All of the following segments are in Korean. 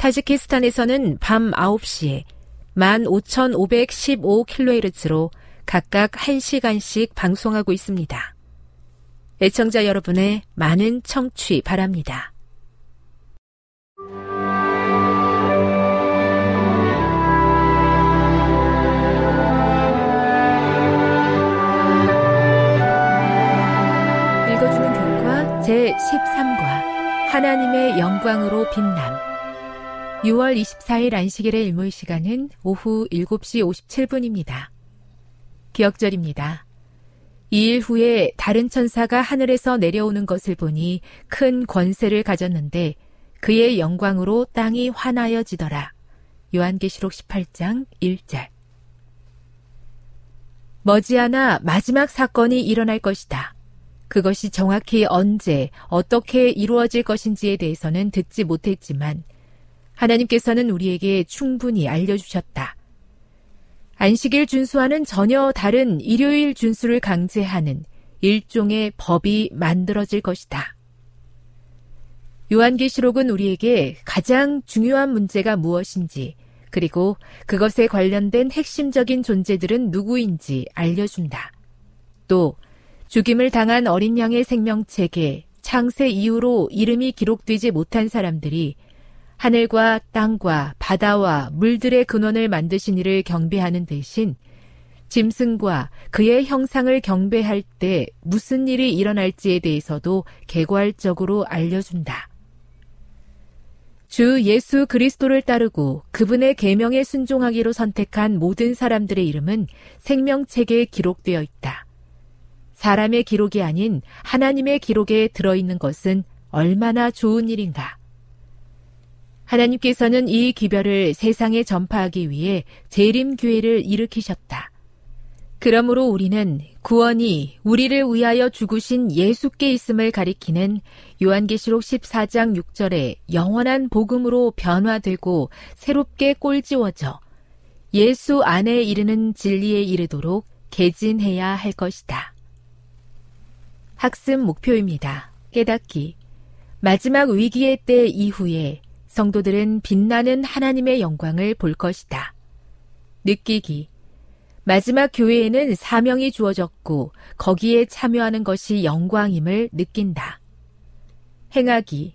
타지키스탄에서는 밤 9시에 15,515kHz로 각각 1시간씩 방송하고 있습니다. 애청자 여러분의 많은 청취 바랍니다. 읽어주는 교과 제13과 하나님의 영광으로 빛남 6월 24일 안식일의 일몰 시간은 오후 7시 57분입니다. 기억절입니다. 2일 후에 다른 천사가 하늘에서 내려오는 것을 보니 큰 권세를 가졌는데 그의 영광으로 땅이 환하여지더라. 요한계시록 18장 1절. 머지않아 마지막 사건이 일어날 것이다. 그것이 정확히 언제, 어떻게 이루어질 것인지에 대해서는 듣지 못했지만 하나님께서는 우리에게 충분히 알려주셨다. 안식일 준수와는 전혀 다른 일요일 준수를 강제하는 일종의 법이 만들어질 것이다. 요한계시록은 우리에게 가장 중요한 문제가 무엇인지, 그리고 그것에 관련된 핵심적인 존재들은 누구인지 알려준다. 또, 죽임을 당한 어린 양의 생명책에 창세 이후로 이름이 기록되지 못한 사람들이 하늘과 땅과 바다와 물들의 근원을 만드신 이를 경배하는 대신 짐승과 그의 형상을 경배할 때 무슨 일이 일어날지에 대해서도 개괄적으로 알려준다. 주 예수 그리스도를 따르고 그분의 계명에 순종하기로 선택한 모든 사람들의 이름은 생명책에 기록되어 있다. 사람의 기록이 아닌 하나님의 기록에 들어있는 것은 얼마나 좋은 일인가. 하나님께서는 이 기별을 세상에 전파하기 위해 재림교회를 일으키셨다. 그러므로 우리는 구원이 우리를 위하여 죽으신 예수께 있음을 가리키는 요한계시록 14장 6절에 영원한 복음으로 변화되고 새롭게 꼴지워져 예수 안에 이르는 진리에 이르도록 개진해야 할 것이다. 학습 목표입니다. 깨닫기. 마지막 위기의 때 이후에 성도들은 빛나는 하나님의 영광을 볼 것이다. 느끼기. 마지막 교회에는 사명이 주어졌고 거기에 참여하는 것이 영광임을 느낀다. 행하기.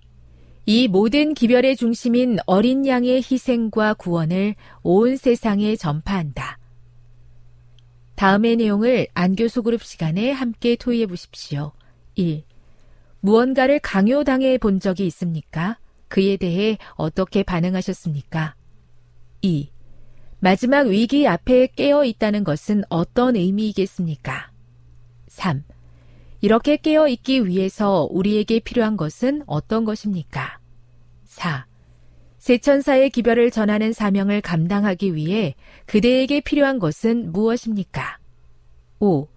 이 모든 기별의 중심인 어린 양의 희생과 구원을 온 세상에 전파한다. 다음의 내용을 안교소 그룹 시간에 함께 토의해 보십시오. 1. 무언가를 강요당해 본 적이 있습니까? 그에 대해 어떻게 반응하셨습니까? 2. 마지막 위기 앞에 깨어 있다는 것은 어떤 의미이겠습니까? 3. 이렇게 깨어 있기 위해서 우리에게 필요한 것은 어떤 것입니까? 4. 세천사의 기별을 전하는 사명을 감당하기 위해 그대에게 필요한 것은 무엇입니까? 5.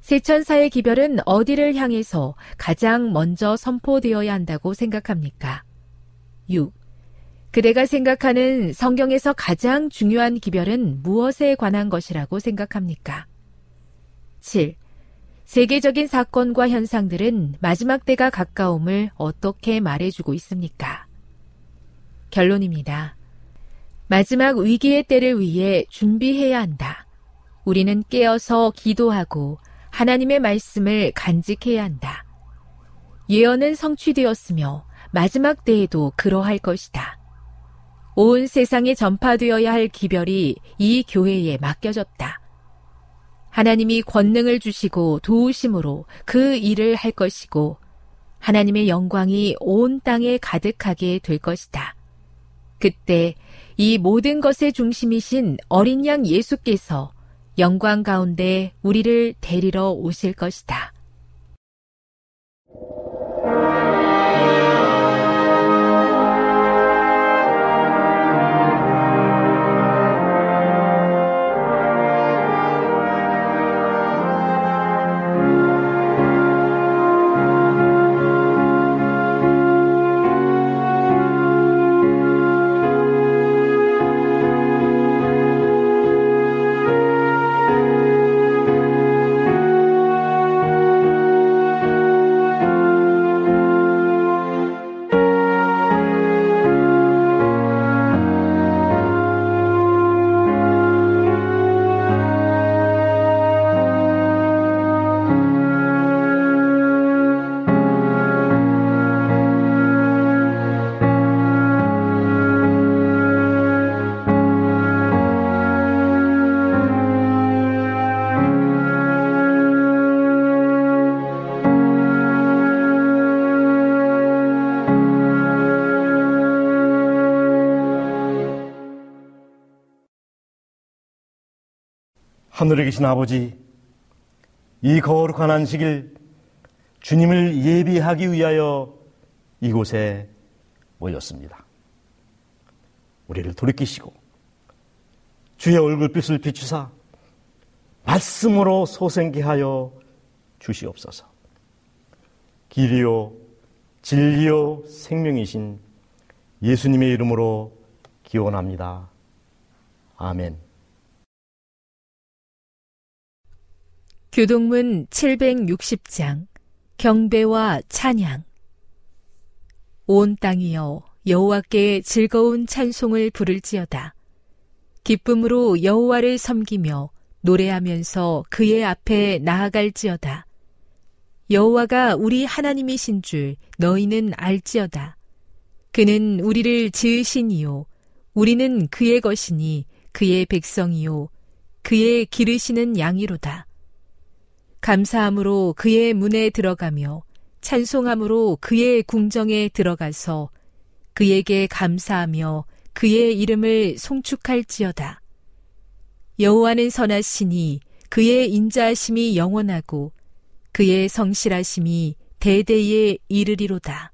세천사의 기별은 어디를 향해서 가장 먼저 선포되어야 한다고 생각합니까? 6. 그대가 생각하는 성경에서 가장 중요한 기별은 무엇에 관한 것이라고 생각합니까? 7. 세계적인 사건과 현상들은 마지막 때가 가까움을 어떻게 말해주고 있습니까? 결론입니다. 마지막 위기의 때를 위해 준비해야 한다. 우리는 깨어서 기도하고 하나님의 말씀을 간직해야 한다. 예언은 성취되었으며 마지막 때에도 그러할 것이다. 온 세상에 전파되어야 할 기별이 이 교회에 맡겨졌다. 하나님이 권능을 주시고 도우심으로 그 일을 할 것이고 하나님의 영광이 온 땅에 가득하게 될 것이다. 그때 이 모든 것의 중심이신 어린 양 예수께서 영광 가운데 우리를 데리러 오실 것이다. 하늘에 계신 아버지, 이 거룩한 안식일 주님을 예비하기 위하여 이곳에 모였습니다. 우리를 돌이키시고 주의 얼굴빛을 비추사 말씀으로 소생케 하여 주시옵소서. 길이요 진리요 생명이신 예수님의 이름으로 기원합니다. 아멘. 교동문 760장 경배와 찬양. 온 땅이여 여호와께 즐거운 찬송을 부를지어다. 기쁨으로 여호와를 섬기며 노래하면서 그의 앞에 나아갈지어다. 여호와가 우리 하나님이신 줄 너희는 알지어다. 그는 우리를 지으시니요 우리는 그의 것이니 그의 백성이요 그의 기르시는 양이로다 감사함으로 그의 문에 들어가며 찬송함으로 그의 궁정에 들어가서 그에게 감사하며 그의 이름을 송축할지어다. 여호와는 선하시니 그의 인자하심이 영원하고 그의 성실하심이 대대에 이르리로다.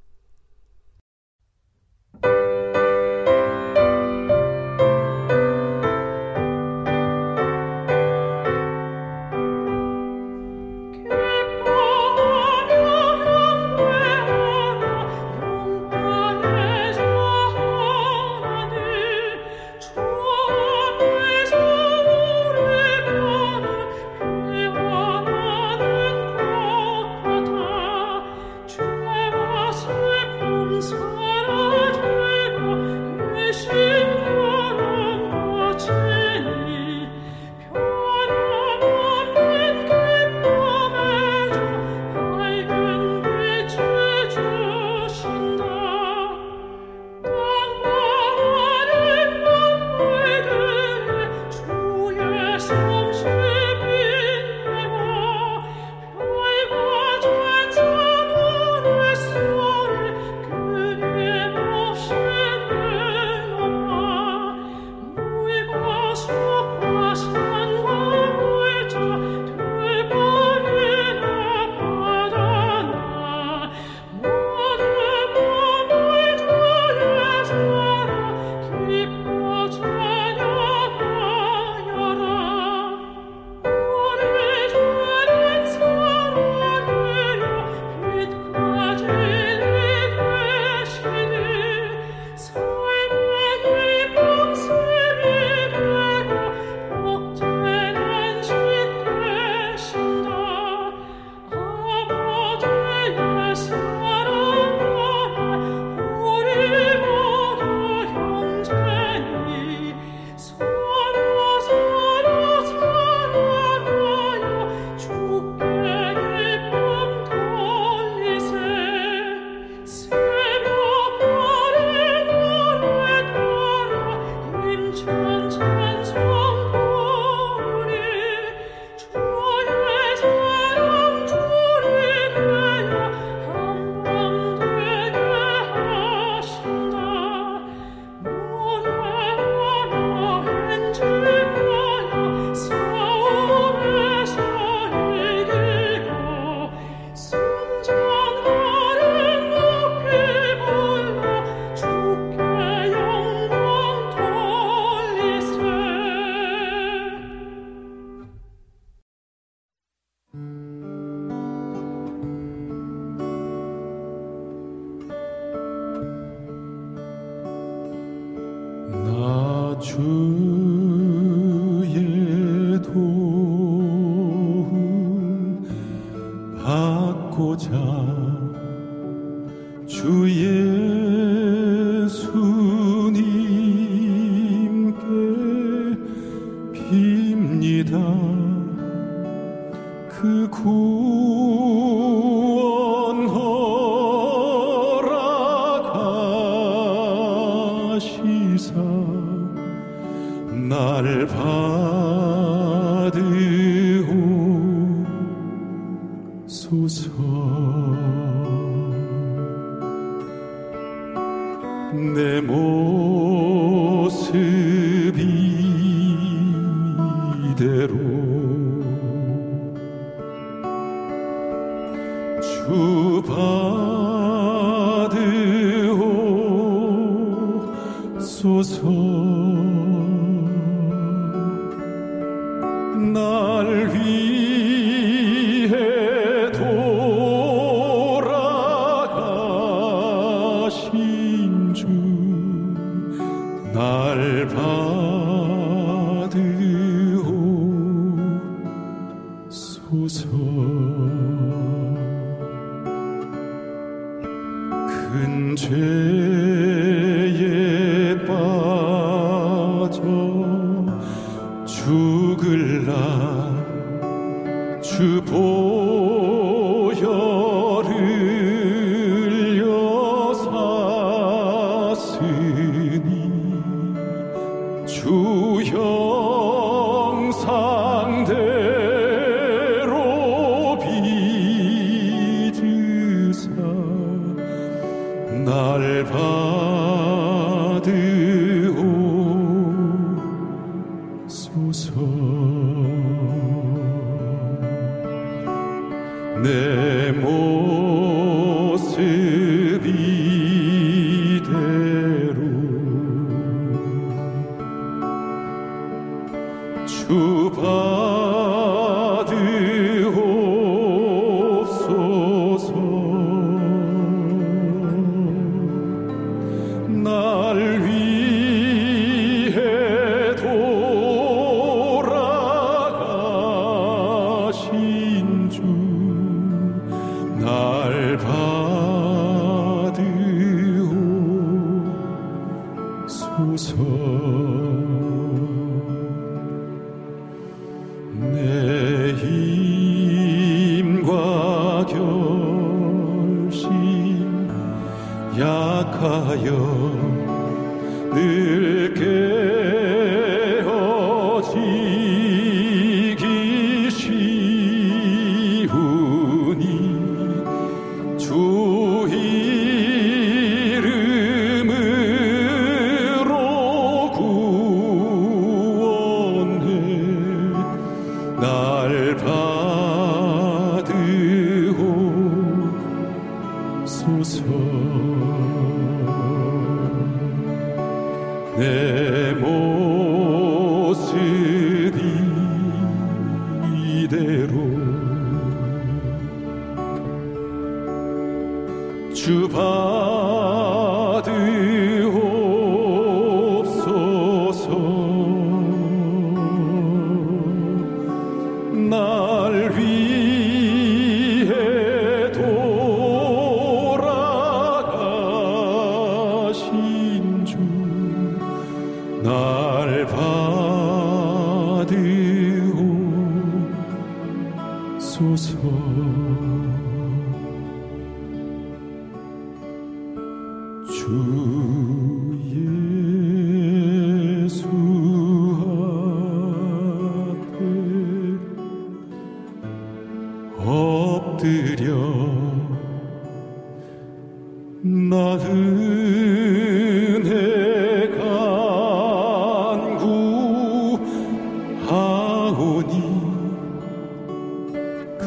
tus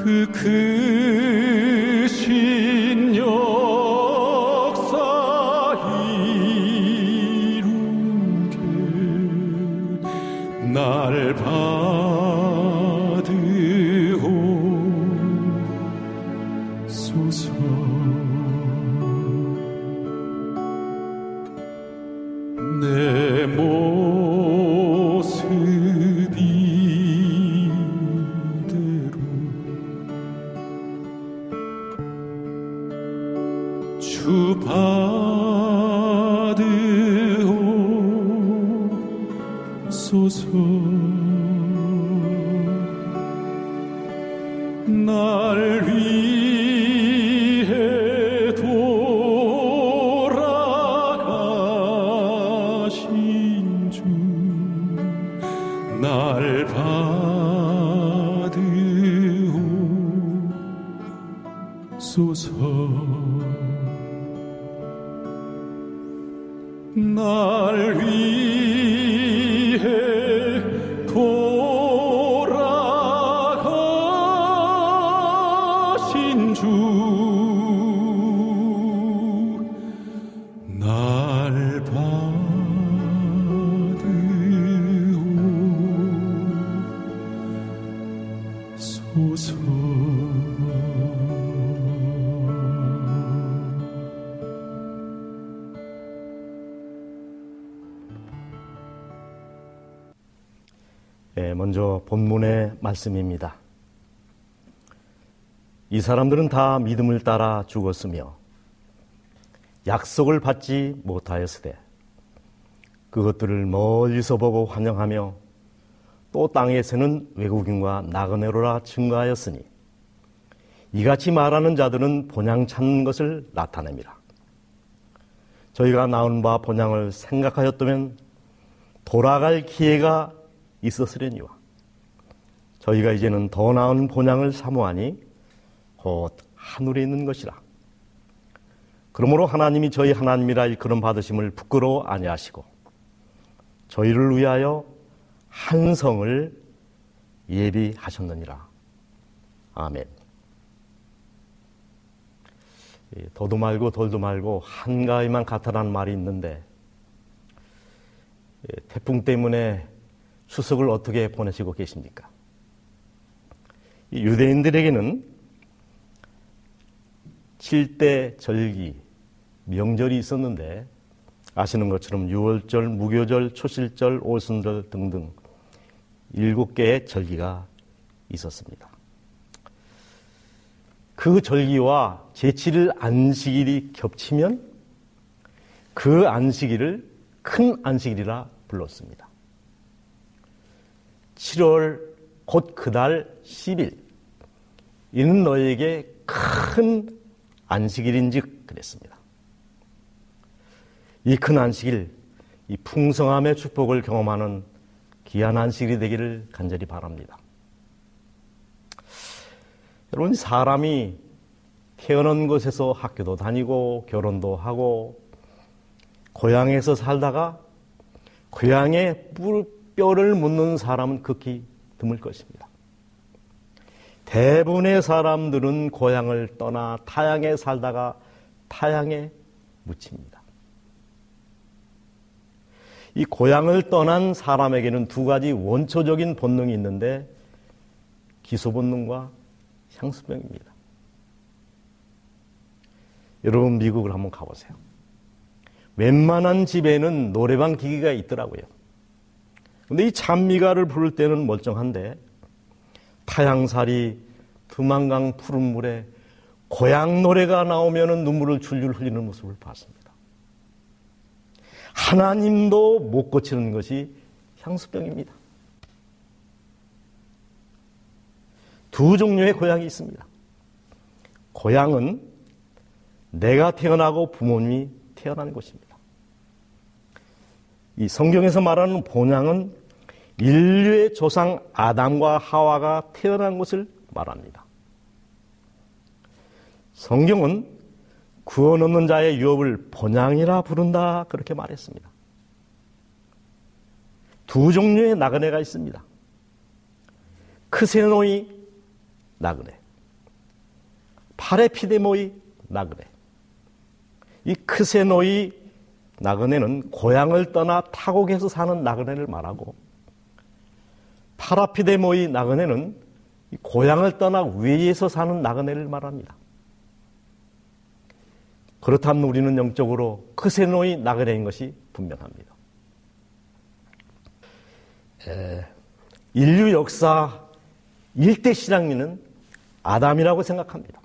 내 말씀입니다. 이 사람들은 다 믿음을 따라 죽었으며 약속을 받지 못하였으되 그것들을 멀리서 보고 환영하며 또 땅에서는 외국인과 나그네로라 증가하였으니 이같이 말하는 자들은 본향 찾는 것을 나타냅니다. 저희가 나온 바 본향을 생각하였다면 돌아갈 기회가 있었으려니와 저희가 이제는 더 나은 본향을 사모하니 곧 하늘에 있는 것이라. 그러므로 하나님이 저희 하나님이라 일컬음 받으심을 부끄러워 아니하시고 저희를 위하여 한 성을 예비하셨느니라. 아멘. 더도 말고 돌도 말고 한가위만 같아라는 말이 있는데 태풍 때문에 추석을 어떻게 보내시고 계십니까? 유대인들에게는 7대 절기, 명절이 있었는데 아시는 것처럼 6월절, 무교절, 초실절, 오순절 등등 7개의 절기가 있었습니다. 그 절기와 제7일 안식일이 겹치면 그 안식일을 큰 안식일이라 불렀습니다. 7월 곧 그달 10일 이는 너에게 큰 안식일인즉 그랬습니다. 이 큰 안식일, 이 풍성함의 축복을 경험하는 귀한 안식일이 되기를 간절히 바랍니다. 여러분, 사람이 태어난 곳에서 학교도 다니고 결혼도 하고 고향에서 살다가 고향에 뼈를 묻는 사람은 극히 드물 것입니다. 대부분의 사람들은 고향을 떠나 타양에 살다가 타양에 묻힙니다. 이 고향을 떠난 사람에게는 두 가지 원초적인 본능이 있는데 기소 본능과 향수병입니다. 여러분 미국을 한번 가보세요. 웬만한 집에는 노래방 기기가 있더라고요. 근데 이 찬미가를 부를 때는 멀쩡한데 타양살이 두만강 푸른 물에 고향 노래가 나오면 눈물을 줄줄 흘리는 모습을 봤습니다. 하나님도 못 고치는 것이 향수병입니다. 두 종류의 고향이 있습니다. 고향은 내가 태어나고 부모님이 태어난 곳입니다. 이 성경에서 말하는 본향은 인류의 조상 아담과 하와가 태어난 것을 말합니다. 성경은 구원 없는 자의 유업을 본향이라 부른다 그렇게 말했습니다. 두 종류의 나그네가 있습니다. 크세노이 나그네, 파레피데모이 나그네. 이 크세노이 나그네는 고향을 떠나 타국에서 사는 나그네를 말하고 파라피데모의 나그네는 고향을 떠나 외에서 사는 나그네를 말합니다. 그렇다면 우리는 영적으로 크세노의 나그네인 것이 분명합니다. 인류 역사 일대 실랑이는 아담이라고 생각합니다.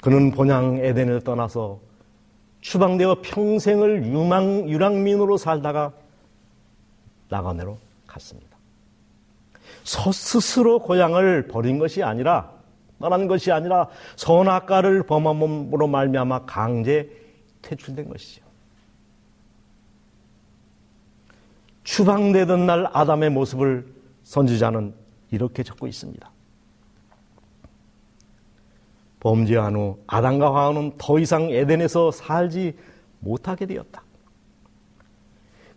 그는 본향 에덴을 떠나서 추방되어 평생을 유망, 유랑민으로 살다가 나가네로 갔습니다. 스스로 고향을 버린 것이 아니라 떠난 것이 아니라 선악과를 범함으로 말미암아 강제 퇴출된 것이죠. 추방되던 날 아담의 모습을 선지자는 이렇게 적고 있습니다. 범죄한 후 아담과 하와는 더 이상 에덴에서 살지 못하게 되었다.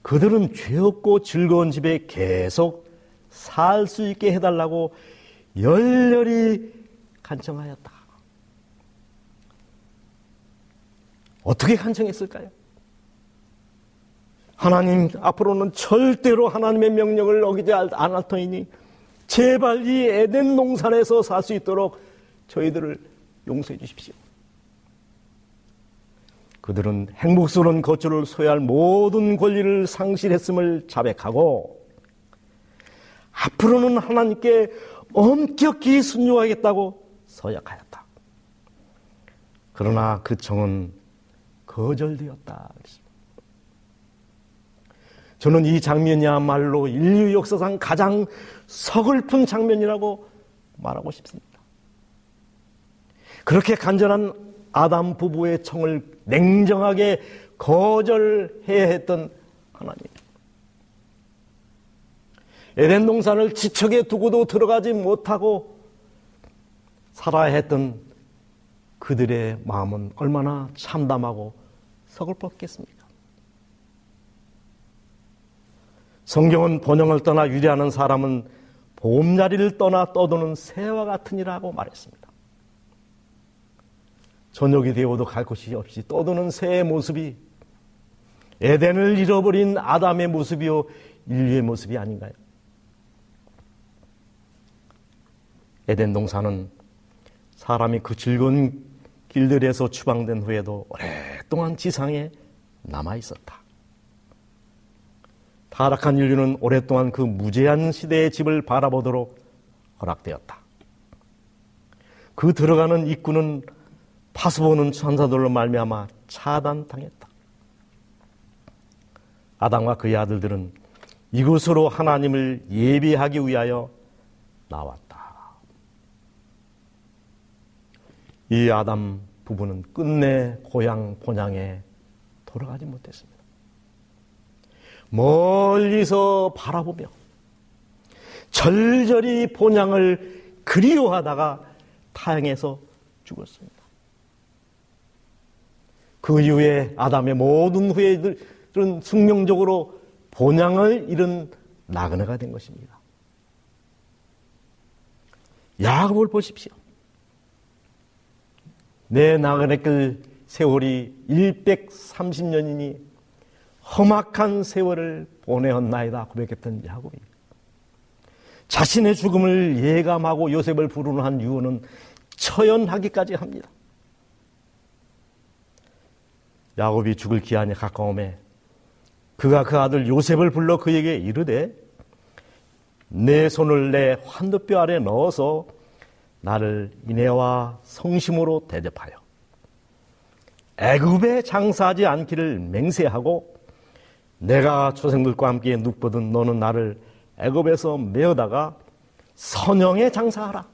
그들은 죄 없고 즐거운 집에 계속 살 수 있게 해달라고 열렬히 간청하였다. 어떻게 간청했을까요? 하나님 앞으로는 절대로 하나님의 명령을 어기지 않을 터이니 제발 이 에덴 농산에서 살 수 있도록 저희들을 용서해 주십시오. 그들은 행복스러운 거처를 소유할 모든 권리를 상실했음을 자백하고 앞으로는 하나님께 엄격히 순종하겠다고 서약하였다. 그러나 그 청은 거절되었다. 저는 이 장면이야말로 인류 역사상 가장 서글픈 장면이라고 말하고 싶습니다. 그렇게 간절한 아담 부부의 청을 냉정하게 거절해야 했던 하나님. 에덴 동산을 지척에 두고도 들어가지 못하고 살아야 했던 그들의 마음은 얼마나 참담하고 서글펐겠습니까? 성경은 번영을 떠나 유리하는 사람은 보험자리를 떠나 떠도는 새와 같으니라고 말했습니다. 저녁이 되어도 갈 곳이 없이 떠도는 새의 모습이 에덴을 잃어버린 아담의 모습이요 인류의 모습이 아닌가요? 에덴 동산은 사람이 그 즐거운 길들에서 추방된 후에도 오랫동안 지상에 남아 있었다. 타락한 인류는 오랫동안 그 무제한 시대의 집을 바라보도록 허락되었다. 그 들어가는 입구는 파수보는 천사들로 말미암아 차단당했다. 아담과 그의 아들들은 이곳으로 하나님을 예비하기 위하여 나왔다. 이 아담 부부는 끝내 고향 본향에 돌아가지 못했습니다. 멀리서 바라보며 절절히 본향을 그리워하다가 타향해서 죽었습니다. 그 이후에 아담의 모든 후예들은 숙명적으로 본향을 잃은 나그네가 된 것입니다. 야곱을 보십시오. 내 나그네길 세월이 130년이니 험악한 세월을 보내었나이다 고백했던 야곱입니다. 자신의 죽음을 예감하고 요셉을 부르는 한 유언은 처연하기까지 합니다. 야곱이 죽을 기한이 가까움에 그가 그 아들 요셉을 불러 그에게 이르되 내 손을 내 환도뼈 아래 넣어서 나를 인애와 성심으로 대접하여 애굽에 장사하지 않기를 맹세하고 내가 초생들과 함께 눕거든 너는 나를 애굽에서 메어다가 선영에 장사하라.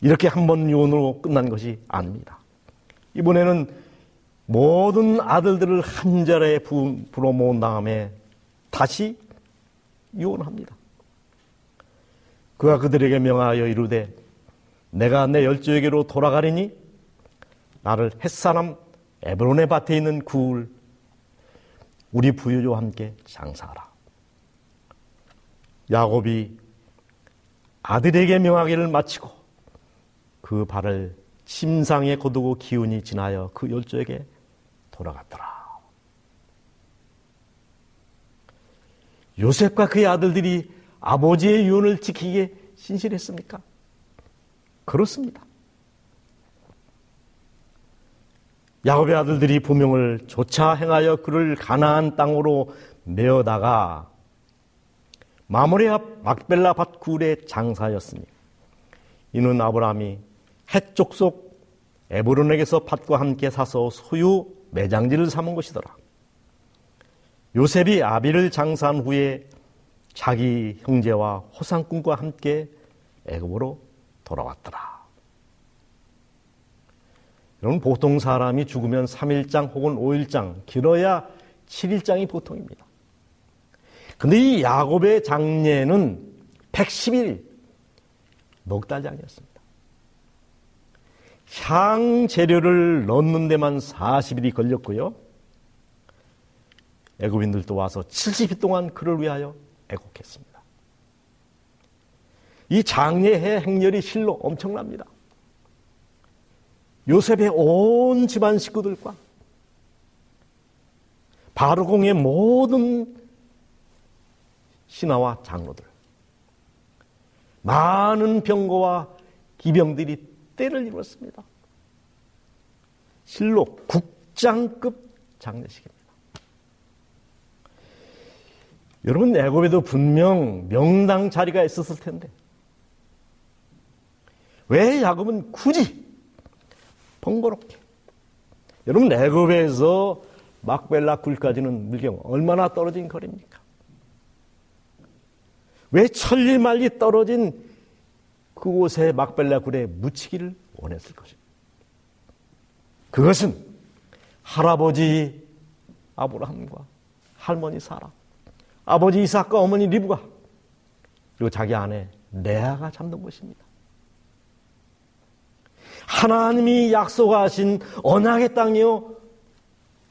이렇게 한 번 요원으로 끝난 것이 아닙니다. 이번에는 모든 아들들을 한 자리에 불어 모은 다음에 다시 유언합니다. 그가 그들에게 명하여 이르되 내가 내 열조에게로 돌아가리니 나를 햇사람 에브론의 밭에 있는 굴 우리 부유와 함께 장사하라. 야곱이 아들에게 명하기를 마치고 그 발을 침상에 거두고 기운이 지나여 그 열조에게 돌아갔더라. 요셉과 그의 아들들이 아버지의 유언을 지키기에 신실했습니까? 그렇습니다. 야곱의 아들들이 부명을 조차 행하여 그를 가나안 땅으로 메어다가 마모리 앞 막벨라 밭굴의 장사였으니 이는 아브라함이 해쪽 속 에브론에게서 밭과 함께 사서 소유 매장지를 삼은 것이더라. 요셉이 아비를 장사한 후에 자기 형제와 호상꾼과 함께 애굽으로 돌아왔더라. 여러분 보통 사람이 죽으면 3일장 혹은 5일장 길어야 7일장이 보통입니다. 근데 이 야곱의 장례는 110일 넉 달장이었습니다. 향 재료를 넣는 데만 40일이 걸렸고요. 애굽인들도 와서 70일 동안 그를 위하여 애곡했습니다. 이 장례의 행렬이 실로 엄청납니다. 요셉의 온 집안 식구들과 바르공의 모든 신하와 장로들, 많은 병거와 기병들이 때를 이뤘습니다. 실로 국장급 장례식입니다. 여러분 애굽에도 분명 명당 자리가 있었을 텐데 왜 야곱은 굳이 번거롭게 여러분 애굽에서 막벨라 굴까지는 물경 얼마나 떨어진 거리입니까? 왜 천리 말리 떨어진 그곳에 막벨라 굴에 묻히기를 원했을 것입니다. 그것은 할아버지 아브라함과 할머니 사라, 아버지 이삭과 어머니 리브가 그리고 자기 아내 레아가 잡는 것입니다. 하나님이 약속하신 언약의 땅이요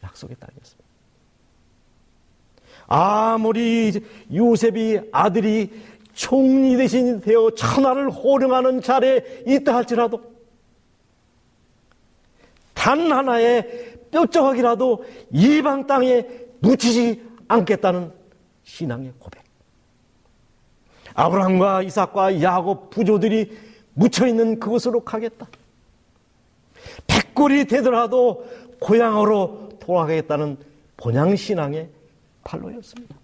약속의 땅이었습니다. 아무리 요셉이 아들이 총리 대신 되어 천하를 호령하는 자리에 있다 할지라도 단 하나의 뼈조각이라도 이방 땅에 묻히지 않겠다는 신앙의 고백. 아브라함과 이삭과 야곱 부조들이 묻혀 있는 그곳으로 가겠다. 백골이 되더라도 고향으로 돌아가겠다는 본향 신앙의 팔로였습니다.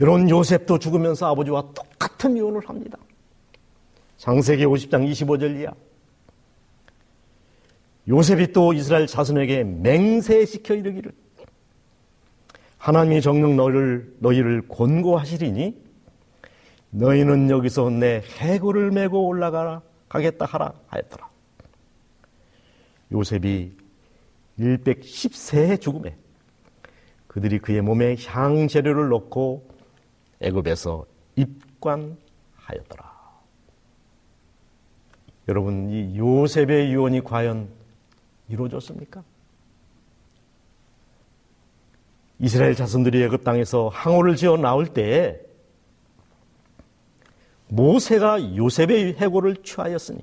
여러분 요셉도 죽으면서 아버지와 똑같은 이혼을 합니다. 장세기 50장 25절 이하 요셉이 또 이스라엘 자손에게 맹세시켜 이르기를 하나님이 정녕 너를 너희를 권고하시리니 너희는 여기서 내 해골을 메고 올라가라 가겠다 하라 하였더라. 요셉이 110세의 죽음에 그들이 그의 몸에 향 재료를 넣고 애굽에서 입관하였더라. 여러분 이 요셉의 유언이 과연 이루어졌습니까? 이스라엘 자손들이 애굽 땅에서 항오를 지어 나올 때에 모세가 요셉의 해고를 취하였으니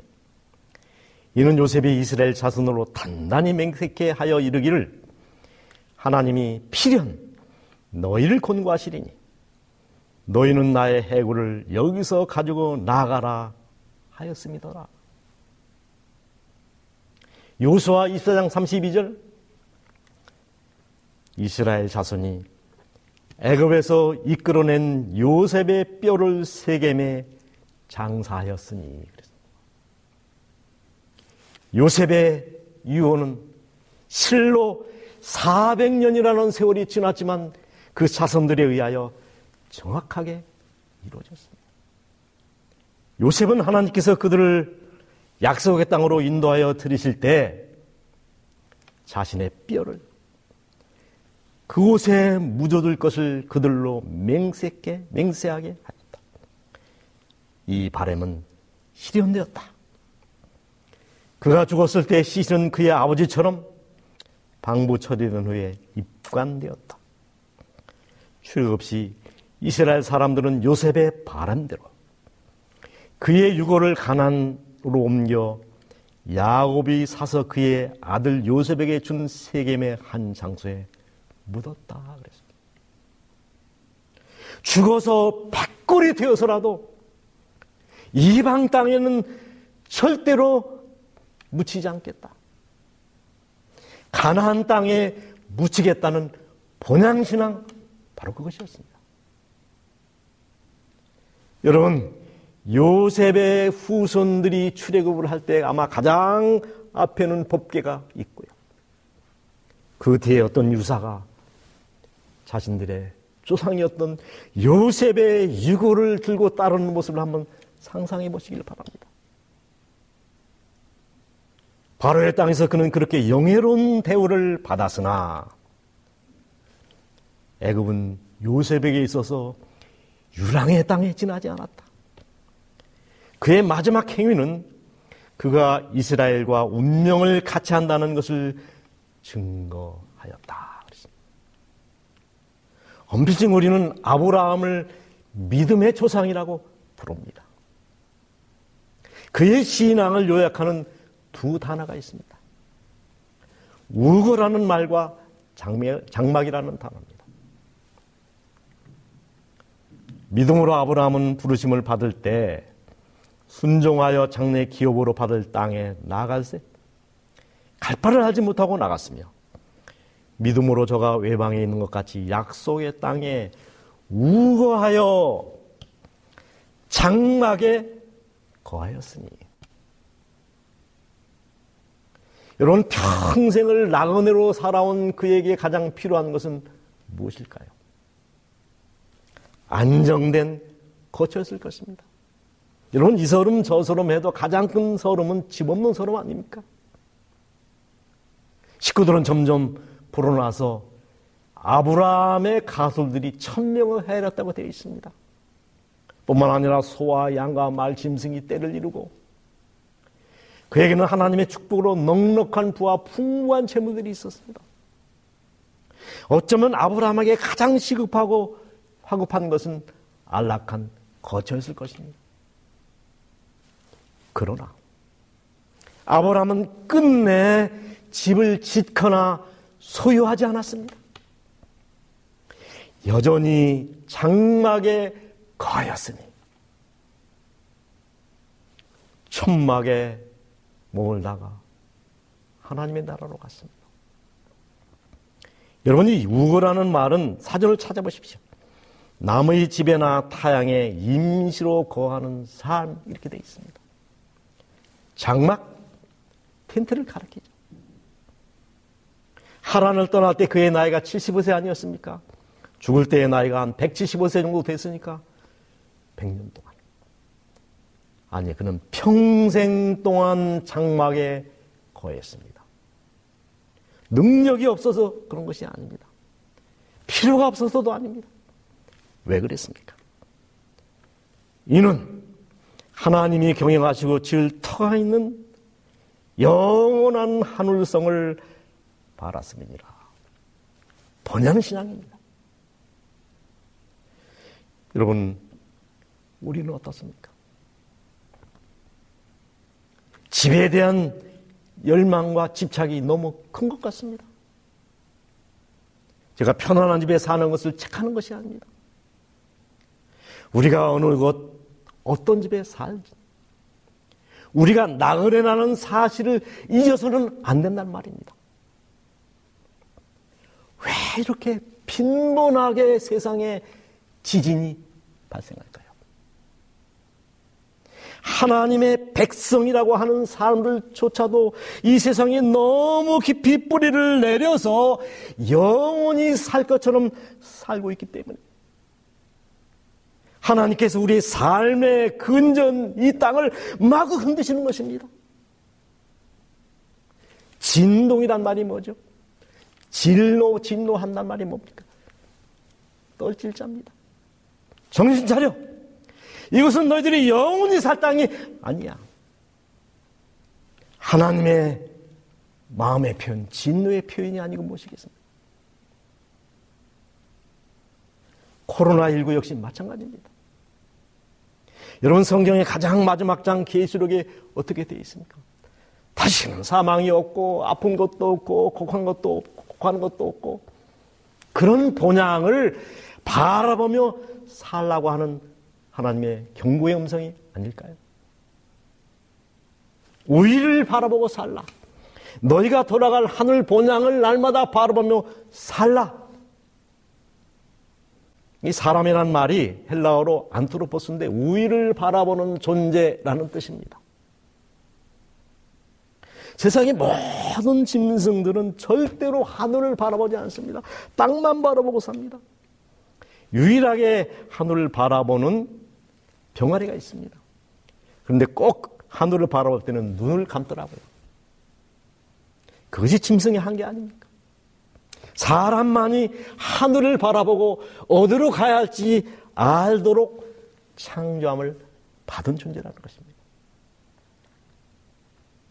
이는 요셉이 이스라엘 자손으로 단단히 맹세케 하여 이르기를 하나님이 필연 너희를 권고하시리니 너희는 나의 해구를 여기서 가지고 나가라 하였습니다. 요수와 24장 32절 이스라엘 자손이 애굽에서 이끌어낸 요셉의 뼈를 세겜에 장사하였으니 요셉의 유언은 실로 400년이라는 세월이 지났지만 그 자손들에 의하여 정확하게 이루어졌습니다. 요셉은 하나님께서 그들을 약속의 땅으로 인도하여 들이실 때 자신의 뼈를 그곳에 묻어둘 것을 그들로 맹세하게, 맹세하게 하였다. 이 바램은 실현되었다. 그가 죽었을 때 시신은 그의 아버지처럼 방부 처리된 후에 입관되었다. 출력 없이 이스라엘 사람들은 요셉의 바람대로 그의 유고를 가난으로 옮겨 야곱이 사서 그의 아들 요셉에게 준 세겜의 한 장소에 묻었다 그랬습니다. 죽어서 백골이 되어서라도 이방 땅에는 절대로 묻히지 않겠다. 가나안 땅에 묻히겠다는 본향 신앙 바로 그것이었습니다. 여러분 요셉의 후손들이 출애굽을 할 때 아마 가장 앞에는 법계가 있고요. 그 뒤에 어떤 유사가 자신들의 조상이었던 요셉의 유고를 들고 따르는 모습을 한번 상상해 보시길 바랍니다. 바로의 땅에서 그는 그렇게 영예로운 대우를 받았으나 애굽은 요셉에게 있어서 유랑의 땅에 지나지 않았다. 그의 마지막 행위는 그가 이스라엘과 운명을 같이 한다는 것을 증거하였다. 엄밀히 우리는 아브라함을 믿음의 조상이라고 부릅니다. 그의 신앙을 요약하는 두 단어가 있습니다. 우거라는 말과 장막 이라는 단어입니다. 믿음으로 아브라함은 부르심을 받을 때 순종하여 장래 기업으로 받을 땅에 나갈세 갈 바를 알지 못하고 나갔으며 믿음으로 저가 외방에 있는 것 같이 약속의 땅에 우거하여 장막에 거하였으니 여러분 평생을 나그네로 살아온 그에게 가장 필요한 것은 무엇일까요? 안정된 거처였을 것입니다. 여러분 이 서름 저 서름 해도 가장 큰 서름은 집 없는 서름 아닙니까? 식구들은 점점 불어나서 아브라함의 가솔들이 천명을 해렸다고 되어 있습니다. 뿐만 아니라 소와 양과 말, 짐승이 때를 이루고 그에게는 하나님의 축복으로 넉넉한 부와 풍부한 재물들이 있었습니다. 어쩌면 아브라함에게 가장 시급하고 화급한 것은 안락한 거처였을 것입니다. 그러나 아브라함은 끝내 집을 짓거나 소유하지 않았습니다. 여전히 장막에 거하였으니 천막에 몸을 나가 하나님의 나라로 갔습니다. 여러분이 우거라는 말은 사전을 찾아보십시오. 남의 집에나 타양에 임시로 거하는 삶 이렇게 되어 있습니다. 장막 텐트를 가리키죠. 하란을 떠날 때 그의 나이가 75세 아니었습니까? 죽을 때의 나이가 한 175세 정도 됐으니까 100년 동안. 아니, 그는 평생 동안 장막에 거했습니다. 능력이 없어서 그런 것이 아닙니다. 필요가 없어서도 아닙니다. 왜 그랬습니까? 이는 하나님이 경영하시고 지을 터가 있는 영원한 하늘성을 바랐음이니라. 번영 신앙입니다. 여러분, 우리는 어떻습니까? 집에 대한 열망과 집착이 너무 큰 것 같습니다. 제가 편안한 집에 사는 것을 책하는 것이 아닙니다. 우리가 어느 곳 어떤 집에 살지. 우리가 나그네라는 사실을 잊어서는 안 된다는 말입니다. 왜 이렇게 빈번하게 세상에 지진이 발생할까요? 하나님의 백성이라고 하는 사람들조차도 이 세상에 너무 깊이 뿌리를 내려서 영원히 살 것처럼 살고 있기 때문에 하나님께서 우리의 삶의 근전 이 땅을 마구 흔드시는 것입니다. 진동이란 말이 뭐죠? 진로, 진노한단 말이 뭡니까? 떨질자입니다. 정신 차려! 이것은 너희들이 영원히 살 땅이 아니야. 하나님의 마음의 표현, 진노의 표현이 아니고 무엇이겠습니까? 코로나19 역시 마찬가지입니다. 여러분 성경의 가장 마지막 장 계시록에 어떻게 되어 있습니까? 다시는 사망이 없고 아픈 것도 없고 곡한 것도 없고 곡하는 것도 없고 그런 본향을 바라보며 살라고 하는 하나님의 경고의 음성이 아닐까요? 우리를 바라보고 살라. 너희가 돌아갈 하늘 본향을 날마다 바라보며 살라. 이 사람이란 말이 헬라어로 안트로포스인데 위를 바라보는 존재라는 뜻입니다. 세상의 모든 짐승들은 절대로 하늘을 바라보지 않습니다. 땅만 바라보고 삽니다. 유일하게 하늘을 바라보는 병아리가 있습니다. 그런데 꼭 하늘을 바라볼 때는 눈을 감더라고요. 그것이 짐승의 한계 아닙니까? 사람만이 하늘을 바라보고 어디로 가야 할지 알도록 창조함을 받은 존재라는 것입니다.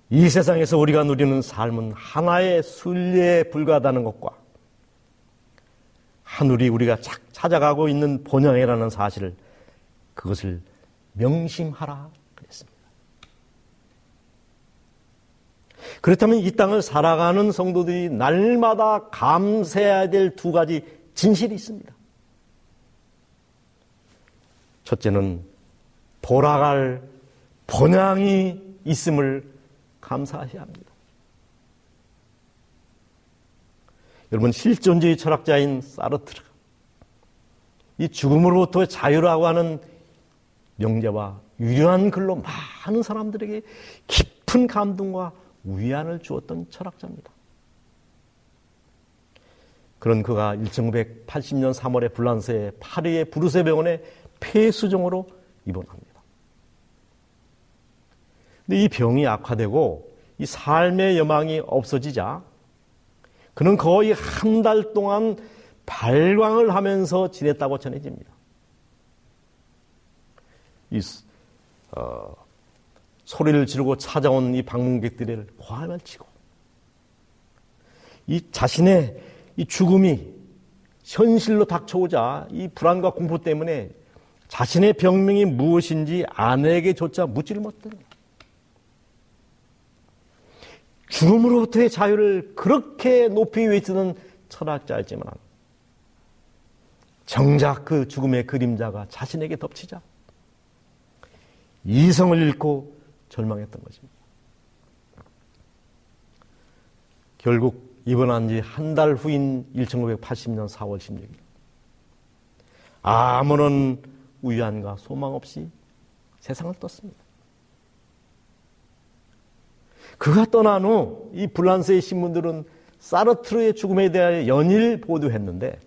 이 세상에서 우리가 누리는 삶은 하나의 순리에 불과하다는 것과 하늘이 우리가 찾아가고 있는 본향이라는 사실을 그것을 명심하라 그랬습니다. 그렇다면 이 땅을 살아가는 성도들이 날마다 감사해야 될 두 가지 진실이 있습니다. 첫째는 돌아갈 본향이 있음을 감사하셔야 합니다. 여러분 실존주의 철학자인 사르트르 이 죽음으로부터 자유라고 하는 명제와 유려한 글로 많은 사람들에게 깊은 감동과 위안을 주었던 철학자입니다. 그런 그가 1980년 3월에 불란스의 파리의 부르세 병원에 폐수종으로 입원합니다. 근데 이 병이 악화되고 이 삶의 여망이 없어지자 그는 거의 한 달 동안 발광을 하면서 지냈다고 전해집니다. 이 어, 소리를 지르고 찾아온 이 방문객들을 고함을 치고 이 자신의 이 죽음이 현실로 닥쳐오자 이 불안과 공포 때문에 자신의 병명이 무엇인지 아내에게조차 묻지를 못합니다. 죽음으로부터의 자유를 그렇게 높이 외치는 철학자였지만 정작 그 죽음의 그림자가 자신에게 덮치자 이성을 잃고 절망했던 것입니다. 결국 입원한 지 한 달 후인 1980년 4월 16일 아무런 위안과 소망 없이 세상을 떴습니다. 그가 떠난 후 이 불란스의 신문들은 사르트르의 죽음에 대하여 연일 보도했는데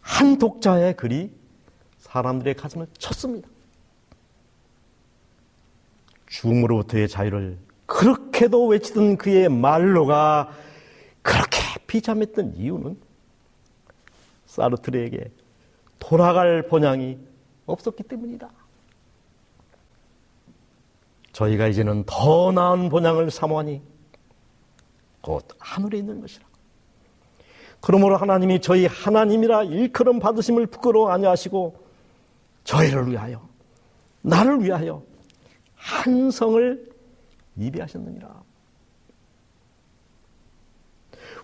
한 독자의 글이 사람들의 가슴을 쳤습니다. 죽음으로부터의 자유를 그렇게도 외치던 그의 말로가 그렇게 비참했던 이유는 사르트르에게 돌아갈 본향이 없었기 때문이다. 저희가 이제는 더 나은 본향을 사모하니 곧 하늘에 있는 것이라. 그러므로 하나님이 저희 하나님이라 일컬음 받으심을 부끄러워 아니하시고 저희를 위하여 나를 위하여 한 성을 이비하셨느니라.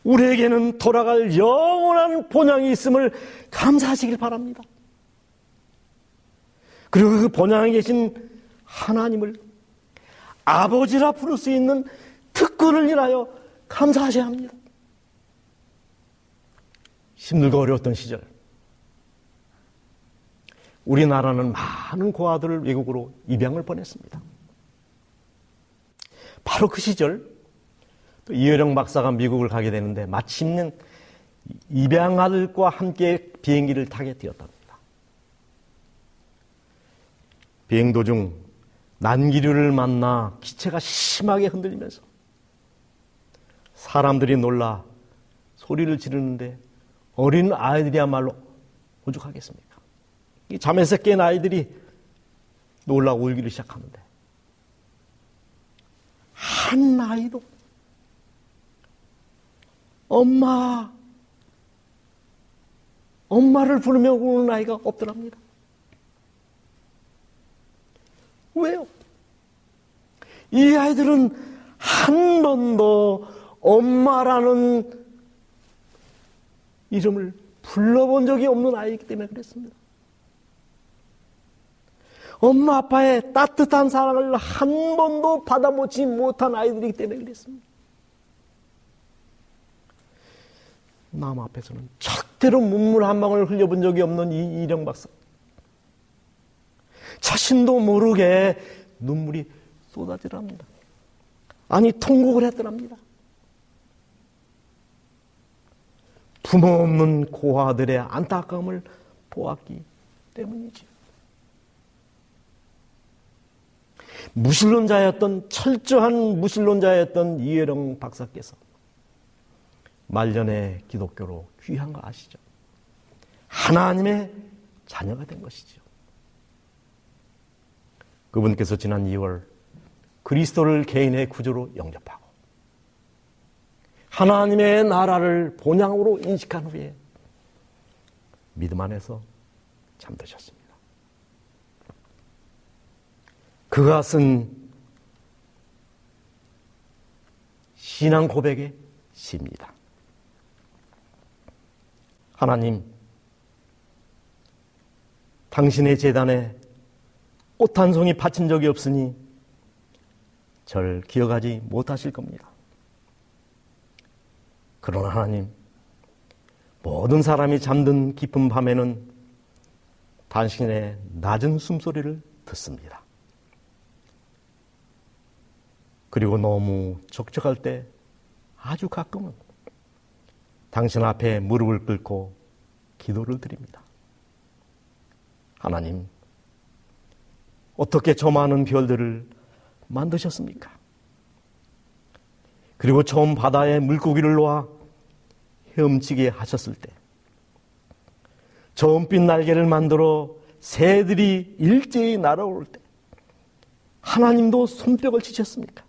우리에게는 돌아갈 영원한 본향이 있음을 감사하시길 바랍니다. 그리고 그 본향에 계신 하나님을 아버지라 부를 수 있는 특권을 인하여 감사하셔야 합니다. 힘들고 어려웠던 시절, 우리나라는 많은 고아들을 외국으로 입양을 보냈습니다. 바로 그 시절, 또 이효령 박사가 미국을 가게 되는데 마침내 입양아들과 함께 비행기를 타게 되었답니다. 비행 도중 난기류를 만나 기체가 심하게 흔들리면서 사람들이 놀라 소리를 지르는데 어린 아이들이야말로 오죽하겠습니까? 이 잠에서 깬 아이들이 놀라 울기를 시작하는데 한 아이도 엄마 엄마를 부르며 우는 아이가 없더랍니다. 왜요? 이 아이들은 한 번도 엄마라는 이름을 불러본 적이 없는 아이이기 때문에 그랬습니다. 엄마 아빠의 따뜻한 사랑을 한 번도 받아보지 못한 아이들이기 때문에 그랬습니다. 남 앞에서는 척 절대로 눈물 한 방울 흘려본 적이 없는 이 이령 박사. 자신도 모르게 눈물이 쏟아지랍니다. 아니, 통곡을 했더랍니다. 부모 없는 고아들의 안타까움을 보았기 때문이지. 무신론자였던 철저한 무신론자였던 이혜령 박사께서 말년에 기독교로 귀한 거 아시죠? 하나님의 자녀가 된 것이죠. 그분께서 지난 2월 그리스도를 개인의 구조로 영접하고 하나님의 나라를 본향으로 인식한 후에 믿음 안에서 잠드셨습니다. 그가 쓴 신앙 고백의 시입니다. 하나님, 당신의 재단에 꽃 한 송이 바친 적이 없으니 절 기억하지 못하실 겁니다. 그러나 하나님, 모든 사람이 잠든 깊은 밤에는 당신의 낮은 숨소리를 듣습니다. 그리고 너무 적적할 때 아주 가끔은 당신 앞에 무릎을 꿇고 기도를 드립니다. 하나님, 어떻게 저 많은 별들을 만드셨습니까? 그리고 처음 바다에 물고기를 놓아 헤엄치게 하셨을 때, 저음빛 날개를 만들어 새들이 일제히 날아올 때, 하나님도 손뼉을 치셨습니까?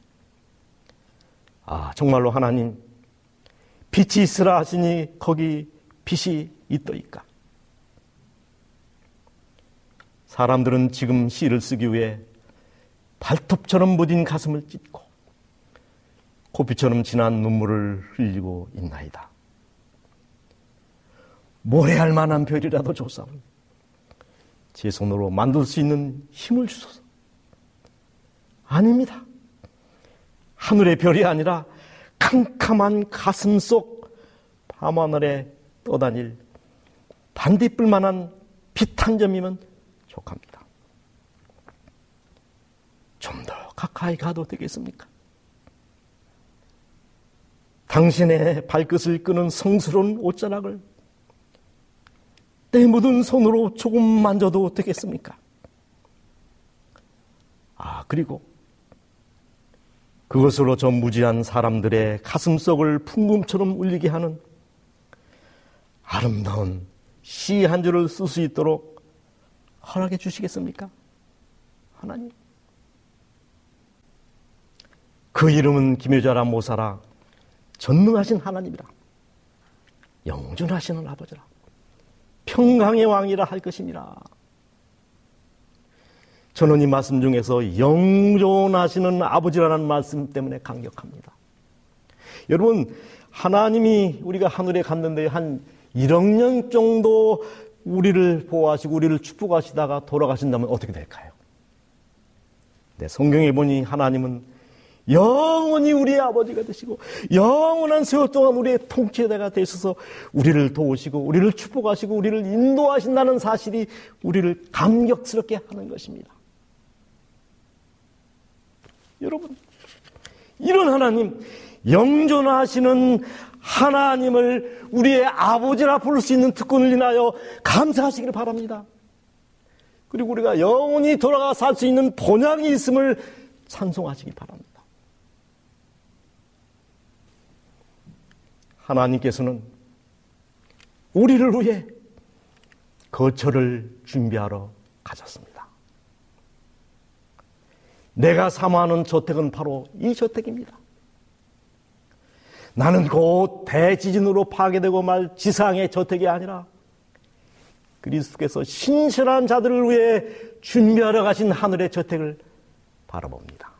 아, 정말로 하나님, 빛이 있으라 하시니 거기 빛이 있더이까. 사람들은 지금 시를 쓰기 위해 발톱처럼 무딘 가슴을 찢고 코피처럼 진한 눈물을 흘리고 있나이다. 모래할 만한 별이라도 조사오제 손으로 만들 수 있는 힘을 주소서. 아닙니다. 하늘의 별이 아니라 캄캄한 가슴 속 밤하늘에 떠다닐 반딧불만한 빛 한 점이면 족합니다. 좀 더 가까이 가도 되겠습니까? 당신의 발끝을 끄는 성스러운 옷자락을 때 묻은 손으로 조금 만져도 되겠습니까? 아, 그리고 그것으로 저 무지한 사람들의 가슴속을 풍금처럼 울리게 하는 아름다운 시 한 줄을 쓸 수 있도록 허락해 주시겠습니까? 하나님. 그 이름은 김여자라 모사라 전능하신 하나님이라 영존하시는 아버지라 평강의 왕이라 할 것이니라. 저는 이 말씀 중에서 영존하시는 아버지라는 말씀 때문에 강력합니다. 여러분, 하나님이 우리가 하늘에 갔는데 한 1억 년 정도 우리를 보호하시고 우리를 축복하시다가 돌아가신다면 어떻게 될까요? 네, 성경에 보니 하나님은 영원히 우리의 아버지가 되시고 영원한 세월 동안 우리의 통치자가 되셔서 우리를 도우시고 우리를 축복하시고 우리를 인도하신다는 사실이 우리를 감격스럽게 하는 것입니다. 여러분, 이런 하나님, 영존하시는 하나님을 우리의 아버지라 부를 수 있는 특권을 인하여 감사하시기를 바랍니다. 그리고 우리가 영원히 돌아가 살 수 있는 본향이 있음을 찬송하시기 바랍니다. 하나님께서는 우리를 위해 거처를 준비하러 가셨습니다. 내가 사모하는 저택은 바로 이 저택입니다. 나는 곧 대지진으로 파괴되고 말 지상의 저택이 아니라 그리스도께서 신실한 자들을 위해 준비하러 가신 하늘의 저택을 바라봅니다.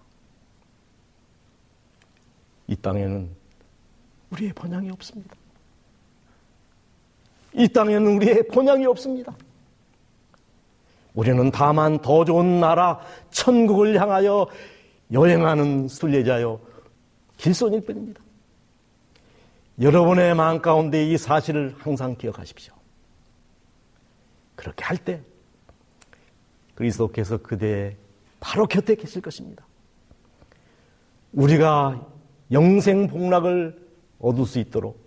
이 땅에는 우리의 번향이 없습니다. 이 땅에는 우리의 번향이 없습니다. 우리는 다만 더 좋은 나라 천국을 향하여 여행하는 순례자요 길손일 뿐입니다. 여러분의 마음 가운데 이 사실을 항상 기억하십시오. 그렇게 할 때 그리스도께서 그대의 바로 곁에 계실 것입니다. 우리가 영생 복락을 얻을 수 있도록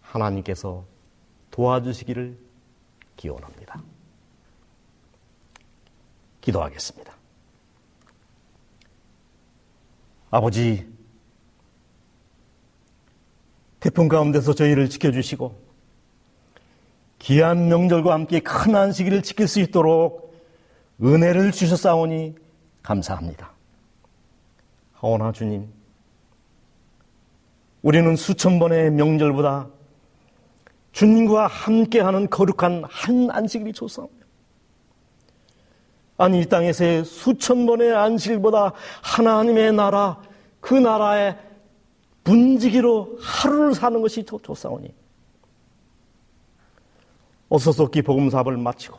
하나님께서 도와주시기를 기원합니다. 기도하겠습니다. 아버지, 태풍 가운데서 저희를 지켜주시고, 귀한 명절과 함께 큰 안식일을 지킬 수 있도록 은혜를 주셨사오니 감사합니다. 하오나 주님, 우리는 수천 번의 명절보다 주님과 함께하는 거룩한 한 안식일이 좋사옵니다. 아니 이 땅에서의 수천 번의 안식일보다 하나님의 나라 그 나라의 분지기로 하루를 사는 것이 좋사오니 어서속히 복음사업을 마치고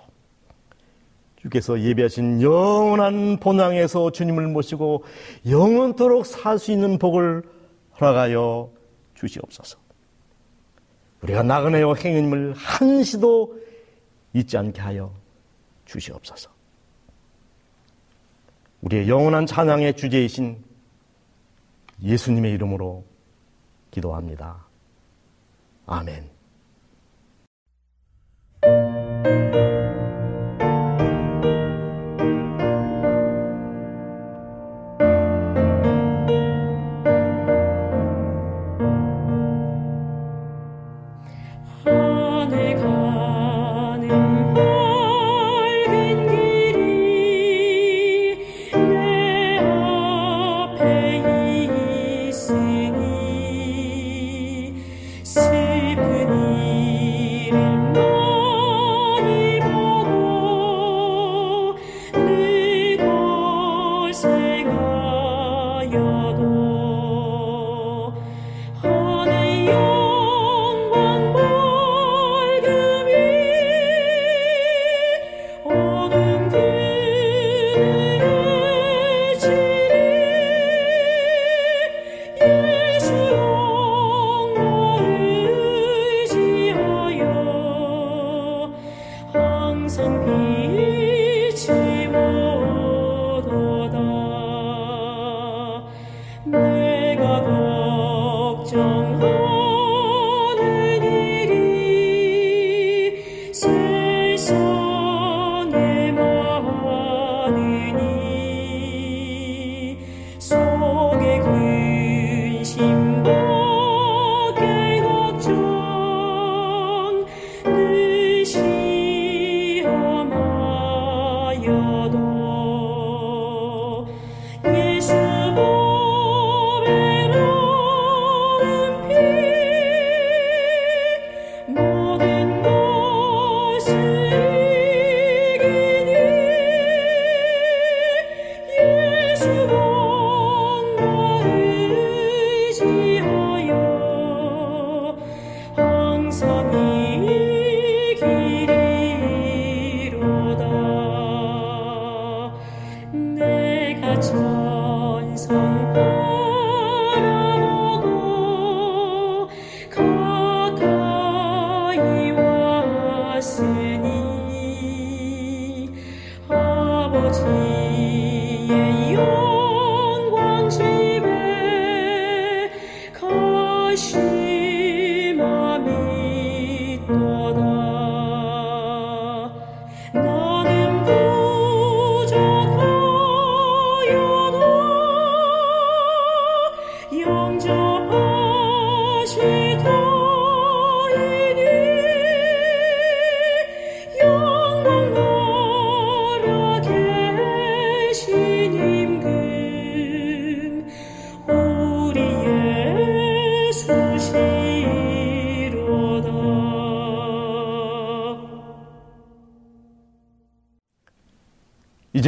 주께서 예배하신 영원한 본향에서 주님을 모시고 영원토록 살 수 있는 복을 허락하여 주시옵소서. 우리가 나그네와 행님을 한시도 잊지 않게 하여 주시옵소서. 우리의 영원한 찬양의 주제이신 예수님의 이름으로 기도합니다. 아멘.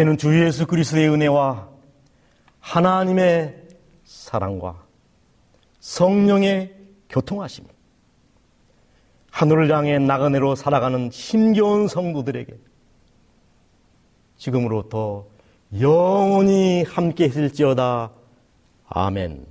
이제는 주 예수 그리스도의 은혜와 하나님의 사랑과 성령의 교통하심, 하늘을 향해 나그네로 살아가는 힘겨운 성도들에게 지금으로부터 영원히 함께 했을지어다. 아멘.